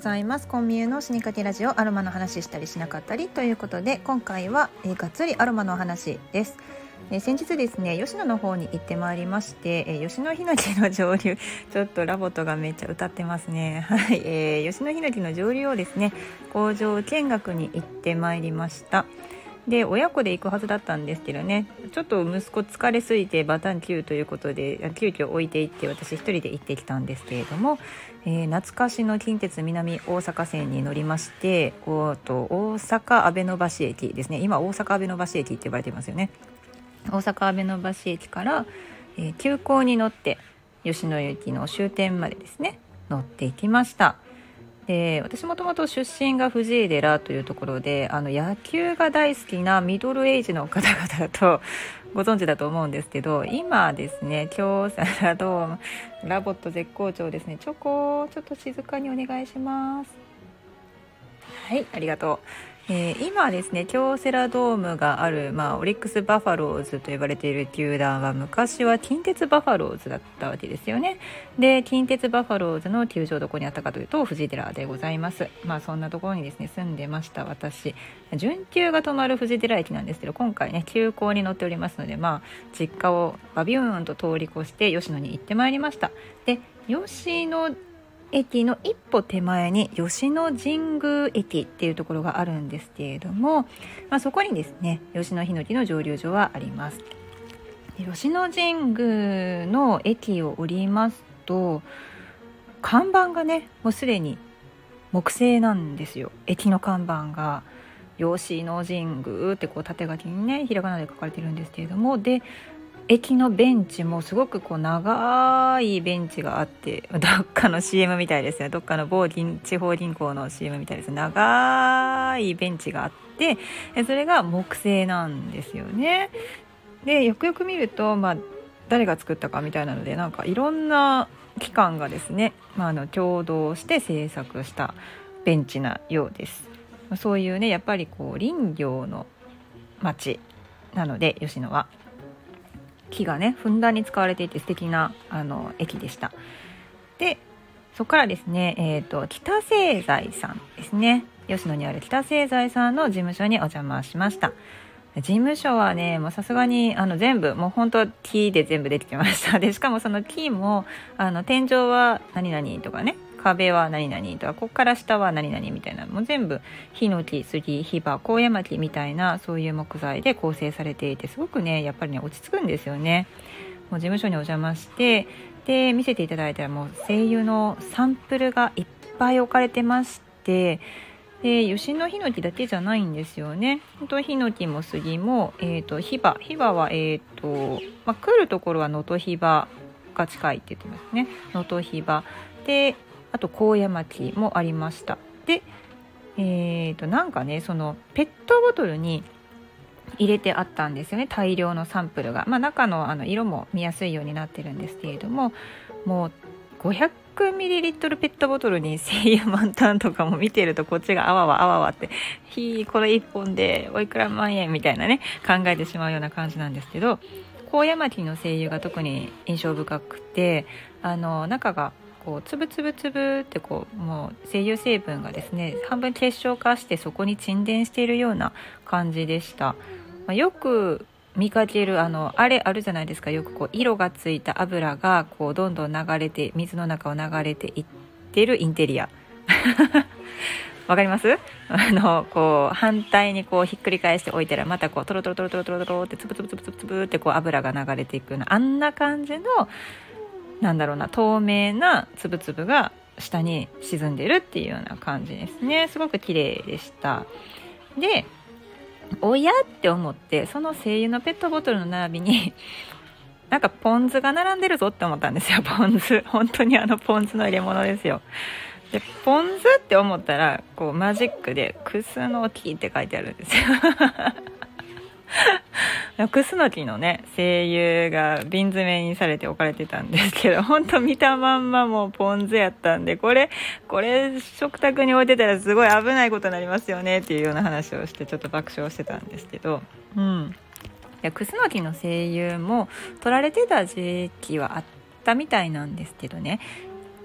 ざいます。コンビニの死にかけラジオアロマの話したりしなかったりということで今回は、えー、がっつりアロマの話です。えー、先日ですね吉野の方に行ってまいりまして、えー、吉野ヒノキの蒸留 ちょっとラボットがめっちゃ歌ってますね。はい、えー、吉野ヒノキの蒸留をですね工場見学に行ってまいりました。で親子で行くはずだったんですけどね。ちょっと息子疲れすぎてバタンキューということで急遽置いていって私1人で行ってきたんですけれども、えー、懐かしの近鉄南大阪線に乗りましておと大阪阿部野橋駅ですね。今大阪阿部野橋駅って呼ばれていますよね。大阪阿部野橋駅から、えー、急行に乗って吉野駅の終点までですね乗っていきました。で私もともと出身が藤井寺というところであの野球が大好きなミドルエイジの方々だと ご存知だと思うんですけど今ですね京セラドームラボット絶好調ですねチョコちょっと静かにお願いします。はいありがとう。えー、今ですね京セラドームがある、まあ、オリックス・バファローズと呼ばれている球団は昔は近鉄バファローズだったわけですよね。で近鉄バファローズの球場どこにあったかというと藤井寺でございます。まあそんなところにですね住んでました私。準急が止まる藤井寺駅なんですけど今回ね急行に乗っておりますのでまあ実家をバビューンと通り越して吉野に行ってまいりました。で吉野駅の一歩手前に吉野神宮駅っていうところがあるんですけれども、まあ、そこにですね吉野ヒノキの蒸留所はあります。吉野神宮の駅を降りますと看板がねもうすでに木製なんですよ。駅の看板が吉野神宮ってこう縦書きにねひらがなで書かれてるんですけれどもで駅のベンチもすごくこう長いベンチがあってどっかの CM みたいですね。どっかの某地方銀行の CM みたいです。長いベンチがあってそれが木製なんですよね。でよくよく見ると、まあ、誰が作ったかみたいなのでなんかいろんな機関がですね、まあ、あの共同して制作したベンチなようです。そういうねやっぱりこう林業の町なので吉野は。木がねふんだんに使われていて素敵なあな駅でした。でそこからですね、えーと、北製材さんですね。吉野にある北製材さんの事務所にお邪魔しました。事務所はねもうさすがにあの全部もう本当木で全部できました。でしかもその木もあの天井は何々とかね壁は何々とかここから下は何々みたいなもう全部ヒノキ杉ヒバ高野巻みたいなそういう木材で構成されていてすごくねやっぱりね落ち着くんですよね。もう事務所にお邪魔してで見せていただいたらもう声優のサンプルがいっぱい置かれてましてで吉野ヒノキだけじゃないんですよね。本当ヒノキも杉も、えーと、ヒバヒバは、えーとまあ、来るところは能登ヒバが近いって言ってますね能登ヒバであと高野町もありました。でえーと、なんかねそのペットボトルに入れてあったんですよね。大量のサンプルが、まあ、中のあの色も見やすいようになってるんですけれどももう 500ml ペットボトルに精油満タンとかも見てるとこっちがあわわあわわって「ひこれ1本でおいくら万円」みたいなね考えてしまうような感じなんですけど高野町の精油が特に印象深くてあの中がこうつぶつぶつぶってこうもう精油成分がですね半分結晶化してそこに沈殿しているような感じでした、まあ、よく見かけるあのあれあるじゃないですか。よくこう色がついた油がこうどんどん流れて水の中を流れていってるインテリア。わかります？あのこう反対にこうひっくり返しておいたらまたこうトロトロトロトロトロトロってつぶつぶつぶつぶってこう油が流れていくようなあんな感じのなんだろうな透明な粒々が下に沈んでるっていうような感じですね。すごく綺麗でした。でおや？って思ってその精油のペットボトルの並びに なんかポン酢が並んでるぞって思ったんですよ。ポン酢。本当にあのポン酢の入れ物ですよ。でポン酢って思ったらこうマジックで「クスノキ」って書いてあるんですよ。クスノキのね精油が瓶詰めにされて置かれてたんですけどほんと見たまんまもうポン酢やったんでこれこれ食卓に置いてたらすごい危ないことになりますよねっていうような話をしてちょっと爆笑してたんですけどうん。いやクスノキの精油も取られてた時期はあったみたいなんですけどね。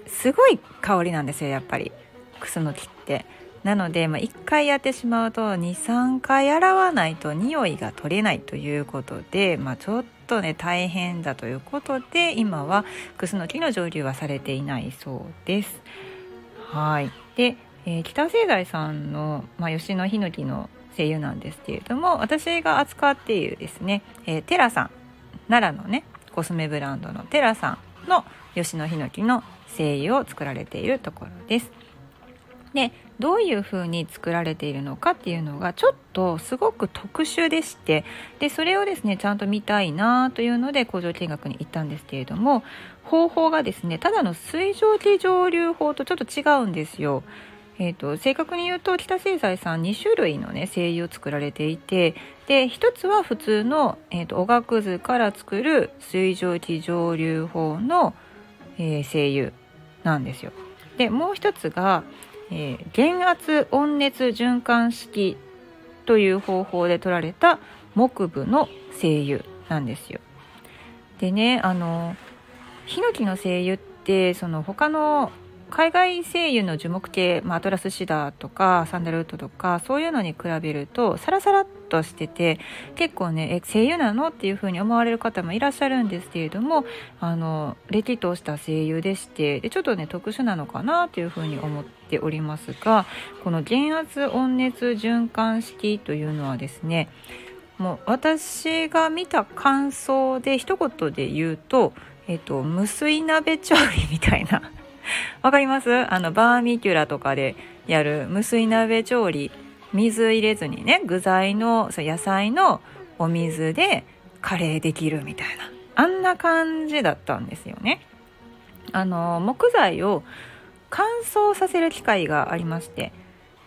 すごい香りなんですよやっぱり。クスノキって。なので、まあ、1回やってしまうと23回洗わないと匂いが取れないということで、まあ、ちょっとね大変だということで今はクスノキの蒸留はされていないそうです。はいで、えー、北製材さんの、まあ、吉野ヒノキの精油なんですけれども私が扱っているですね、えー、テラさん奈良のねコスメブランドのテラさんの吉野ヒノキの精油を作られているところです。でどういう風に作られているのかっていうのがちょっとすごく特殊でしてでそれをですねちゃんと見たいなというので工場見学に行ったんですけれども方法がですねただの水蒸気蒸留法とちょっと違うんですよ。えーと、正確に言うと北製材さん2種類のね精油を作られていてで1つは普通の、えーと、おがくずから作る水蒸気蒸留法の、えー、精油なんですよ。でもう1つが、えー、減圧温熱循環式という方法で取られた木部の精油なんですよ。でねあのヒノキの精油ってその他の海外精油の樹木系、まあ、アトラスシダーとかサンダルウッドとかそういうのに比べるとサラサラっとしてて結構ねえ精油なの？っていう風に思われる方もいらっしゃるんですけれどもあのれきとした精油でしてでちょっとね特殊なのかなという風に思っておりますがこの減圧温熱循環式というのはですねもう私が見た感想で一言で言うと、えっと、無水鍋調理みたいな わかります？あの、バーミキュラとかでやる無水鍋調理。水入れずにね、具材の、そう野菜のお水でカレーできるみたいな。あんな感じだったんですよね。あの、木材を乾燥させる機械がありまして、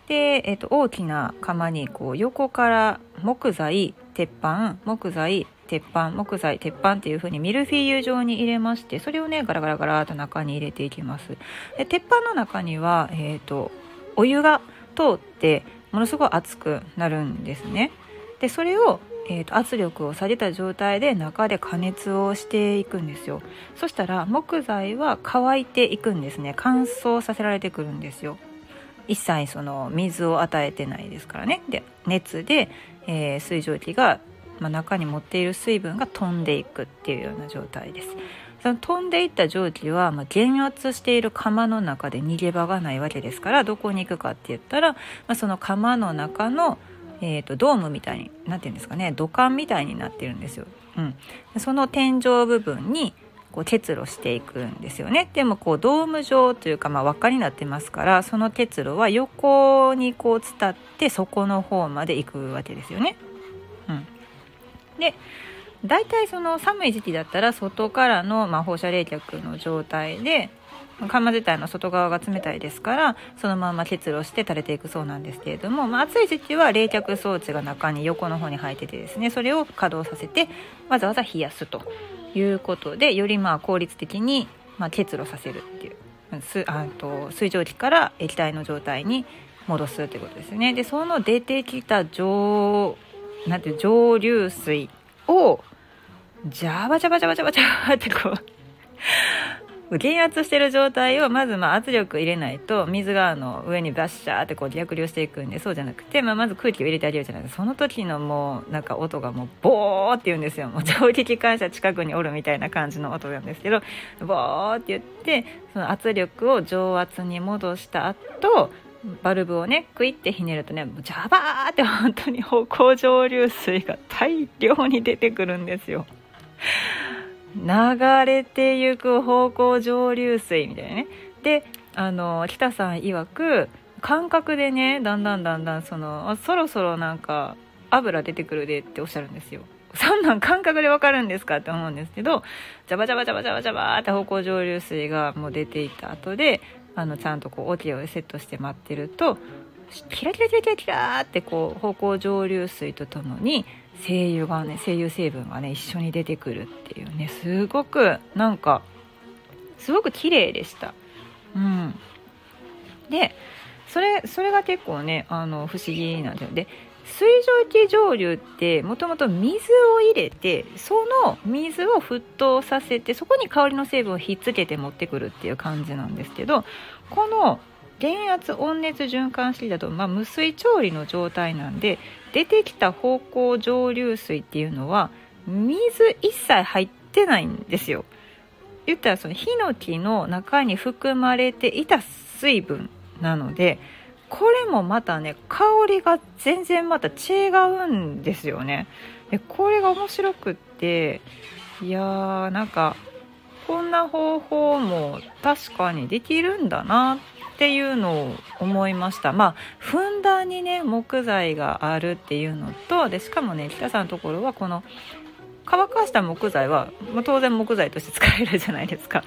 で、えっと、大きな釜にこう横から木材、鉄板、木材、鉄板木材鉄板っていう風にミルフィーユ状に入れましてそれをねガラガラガラと中に入れていきます。で鉄板の中には、えーと、お湯が通ってものすごい熱くなるんですね。でそれをえーと、圧力を下げた状態で中で加熱をしていくんですよ。そしたら木材は乾いていくんですね。乾燥させられてくるんですよ。一切その水を与えてないですからね。で熱で、えー、水蒸気がまあ、中に持っている水分が飛んでいくっていうような状態です。その飛んでいった蒸気は、まあ、減圧している釜の中で逃げ場がないわけですからどこに行くかって言ったら、まあ、その釜の中の、えーと、ドームみたいになってるんですかね土管みたいになってるんですよ。うん、その天井部分にこう結露していくんですよねでもこうドーム状というか、まあ、輪っかになってますからその結露は横にこう伝って底の方まで行くわけですよね。うんで大体その寒い時期だったら外からの、まあ、放射冷却の状態で釜自体の外側が冷たいですからそのまま結露して垂れていくそうなんですけれども、まあ、暑い時期は冷却装置が中に横の方に入っててですねそれを稼働させてわざわざ冷やすということでよりまあ効率的にま結露させるっていうあと水蒸気から液体の状態に戻すということですね。でその出てきた蒸なんて蒸留水をジャバジャバジャバジャバジャバってこう 減圧してる状態をまずま圧力入れないと水があの上にバッシャーってこう逆流していくんでそうじゃなくて、まあ、まず空気を入れてあげるじゃないですか。その時のもうなんか音がもうボーって言うんですよ。もう蒸気機関車近くにおるみたいな感じの音なんですけどボーって言ってその圧力を蒸圧に戻した後バルブをねクイってひねるとねジャバーって本当に歩行蒸留水が大量に出てくるんですよ。流れてゆく方向蒸留水みたいなね。であの北さん曰く感覚でねだんだんだんだんそのそろそろなんか油出てくるでっておっしゃるんですよ。そんなん感覚でわかるんですかって思うんですけどジャバジャバジャバジャバジャバって方向蒸留水がもう出ていった後であのちゃんとこうオケをセットして待ってるとキラキラキラキラキラってこう芳香蒸留水とともに精油がね精油成分がね一緒に出てくるっていうねすごくなんかすごく綺麗でした。うん、でそれそれが結構ねあの不思議なんだよで水蒸気蒸留ってもともと水を入れてその水を沸騰させてそこに香りの成分をひっつけて持ってくるっていう感じなんですけどこの減圧温熱循環式だと、まあ、無水調理の状態なんで出てきた方向蒸留水っていうのは水一切入ってないんですよ。言ったらそのヒノキの中に含まれていた水分なのでこれもまたね香りが全然また違うんですよね。でこれが面白くっていやーなんかこんな方法も確かにできるんだなっていうのを思いましたまあふんだんにね木材があるっていうのとでしかもね北さんのところはこの乾かした木材は、まあ、当然木材として使えるじゃないですか、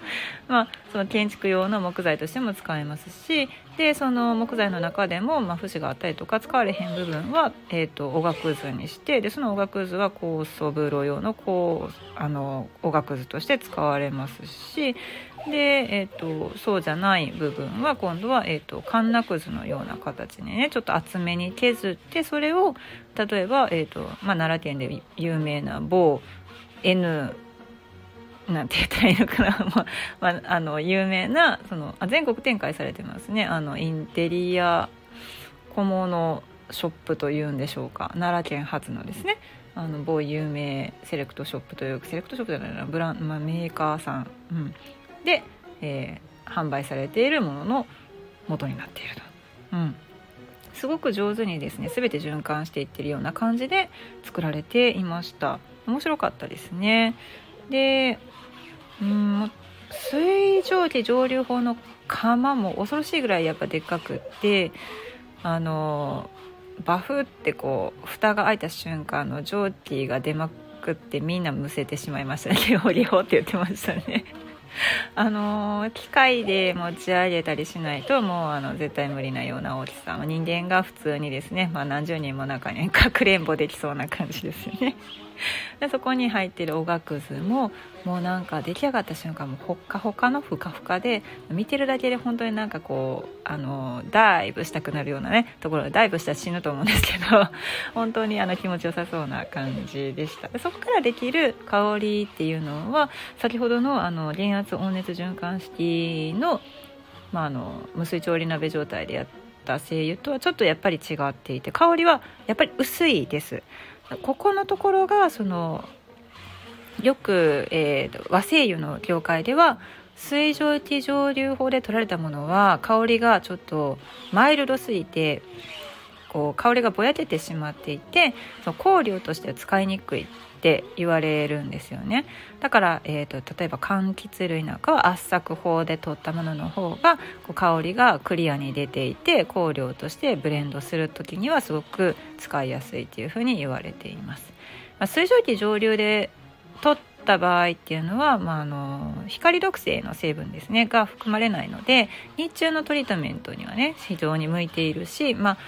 まあ、その建築用の木材としても使えますしでその木材の中でも、まあ、節があったりとか使われへん部分は、えーと、おがくずにしてでそのおがくずは酵素風呂用のこうあのおがくずとして使われますしで、えーと、そうじゃない部分は今度は、えーと、かんなくずのような形にねちょっと厚めに削ってそれを例えば、えーとまあ、奈良県で有名な某 N なんて言ったらいいのかな、まあ、あの有名なそのあ全国展開されてますね。あのインテリア小物ショップというんでしょうか。奈良県発のですね。あの某有名セレクトショップというセレクトショップじゃないな。ブラン、まあ、メーカーさん、うん、で、えー、販売されているものの元になっていると。うん。すごく上手にですね全て循環していってるような感じで作られていました。面白かったですね。でうん水蒸気蒸留法の釜も恐ろしいぐらいやっぱでっかくってあのバフってこう蓋が開いた瞬間の蒸気が出まくってみんなむせてしまいましたね「ゲホゲホ」って言ってましたね。あの機械で持ち上げたりしないともうあの絶対無理なような大きさ。人間が普通にですね、まあ、何十人も中にかくれんぼできそうな感じですよね。でそこに入ってるおがくずももうなんか出来上がった瞬間もほっかほかのふかふかで見てるだけで本当になんかこうあのダイブしたくなるようなねところでダイブしたら死ぬと思うんですけど 本当にあの気持ちよさそうな感じでした。そこからできる香りっていうのは先ほどのあの電圧温熱循環式の,、まあ、あの無水調理鍋状態でやった精油とはちょっとやっぱり違っていて香りはやっぱり薄いです。ここのところがそのよく、えー、和製油の業界では水蒸気蒸留法で取られたものは香りがちょっとマイルドすぎてこう香りがぼやけてしまっていて香料としては使いにくいって言われるんですよね。だから、えーと、例えば柑橘類なんかは圧搾法で取ったものの方がこう香りがクリアに出ていて香料としてブレンドする時にはすごく使いやすいというふうに言われています、まあ、水蒸気蒸留で取った場合っていうのは、まあ、あの光毒性の成分ですねが含まれないので日中のトリートメントにはね非常に向いているし、まあ、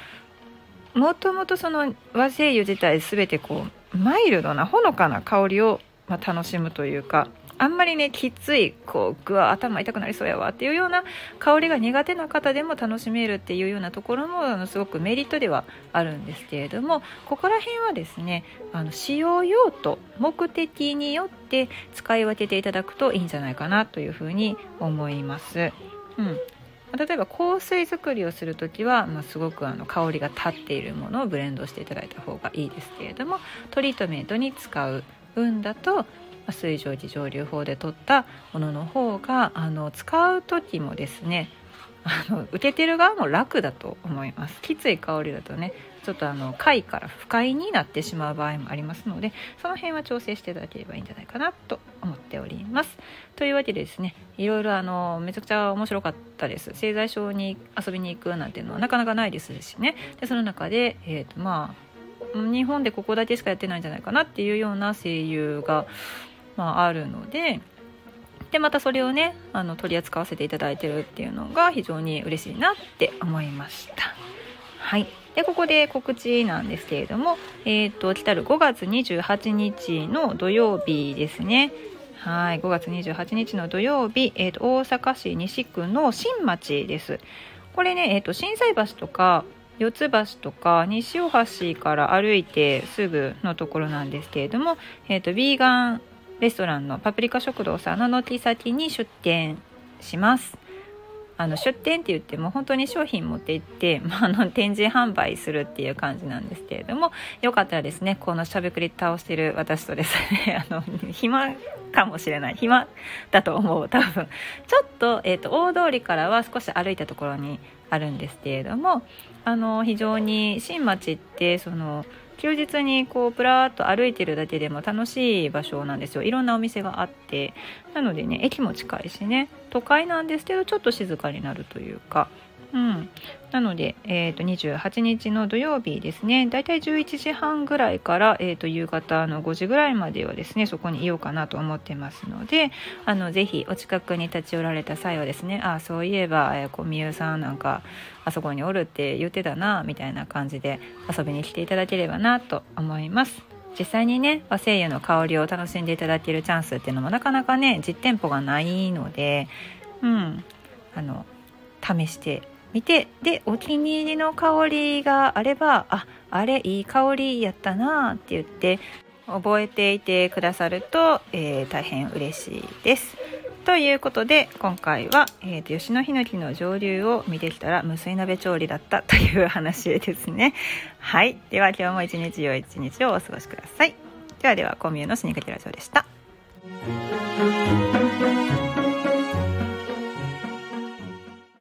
もともとその和精油自体全てこうマイルドなほのかな香りを、まあ、楽しむというかあんまりねきついこうぐわ頭痛くなりそうやわっていうような香りが苦手な方でも楽しめるっていうようなところもあのすごくメリットではあるんですけれどもここら辺はですねあの使用用途目的によって使い分けていただくといいんじゃないかなというふうに思います。うん、例えば香水作りをする時は、まあ、すごくあの香りが立っているものをブレンドしていただいた方がいいですけれどもトリートメントに使う分だと水蒸気蒸留法で取ったものの方があの使う時もですねあの受けてる側も楽だと思います。きつい香りだとねちょっとあの快から不快になってしまう場合もありますのでその辺は調整していただければいいんじゃないかなと思っております。というわけでですねいろいろあのめちゃくちゃ面白かったです。製材所に遊びに行くなんていうのはなかなかないですしね。でその中で、えーとまあ、日本でここだけしかやってないんじゃないかなっていうような声優が、まあ、あるのででまたそれをねあの取り扱わせていただいてるっていうのが非常に嬉しいなって思いました。はい。でここで告知なんですけれども、えーと、来たる5月28日の土曜日ですね。はい。5月28日の土曜日、えーと、大阪市西区の新町です。これね、えーと、心斎橋とか四ツ橋とか西大橋から歩いてすぐのところなんですけれども、えー、とビーガンレストランのパプリカ食堂さんの軒先に出店します。あの出店って言っても本当に商品持って行って、まあ、あの展示販売するっていう感じなんですけれどもよかったらですねこのしゃべくり倒してる私とですね あの暇かもしれない暇だと思う多分ちょっと,、えーと、大通りからは少し歩いたところにあるんですけれどもあの非常に新町ってその休日にこうプラーっと歩いてるだけでも楽しい場所なんですよ。いろんなお店があって。なのでね駅も近いしね。都会なんですけどちょっと静かになるというか。うん、なので、えーと、28日の土曜日ですね。だいたい11時半ぐらいから、えーと、夕方の5時ぐらいまではですねそこにいようかなと思ってますのであのぜひお近くに立ち寄られた際はですねあそういえば、えー、こうみゆさんなんかあそこにおるって言ってたなみたいな感じで遊びに来ていただければなと思います。実際にね和製油の香りを楽しんでいただけるチャンスっていうのもなかなかね実店舗がないのでうん。あの試して見てでお気に入りの香りがあればああれいい香りやったなって言って覚えていてくださると、えー、大変嬉しいです。ということで今回は、えーと、吉野ヒノキの上流を見てきたら無水鍋調理だったという話ですね。はい。では今日も一日良い一日をお過ごしください。ではではコミューの死にかけラジオでした。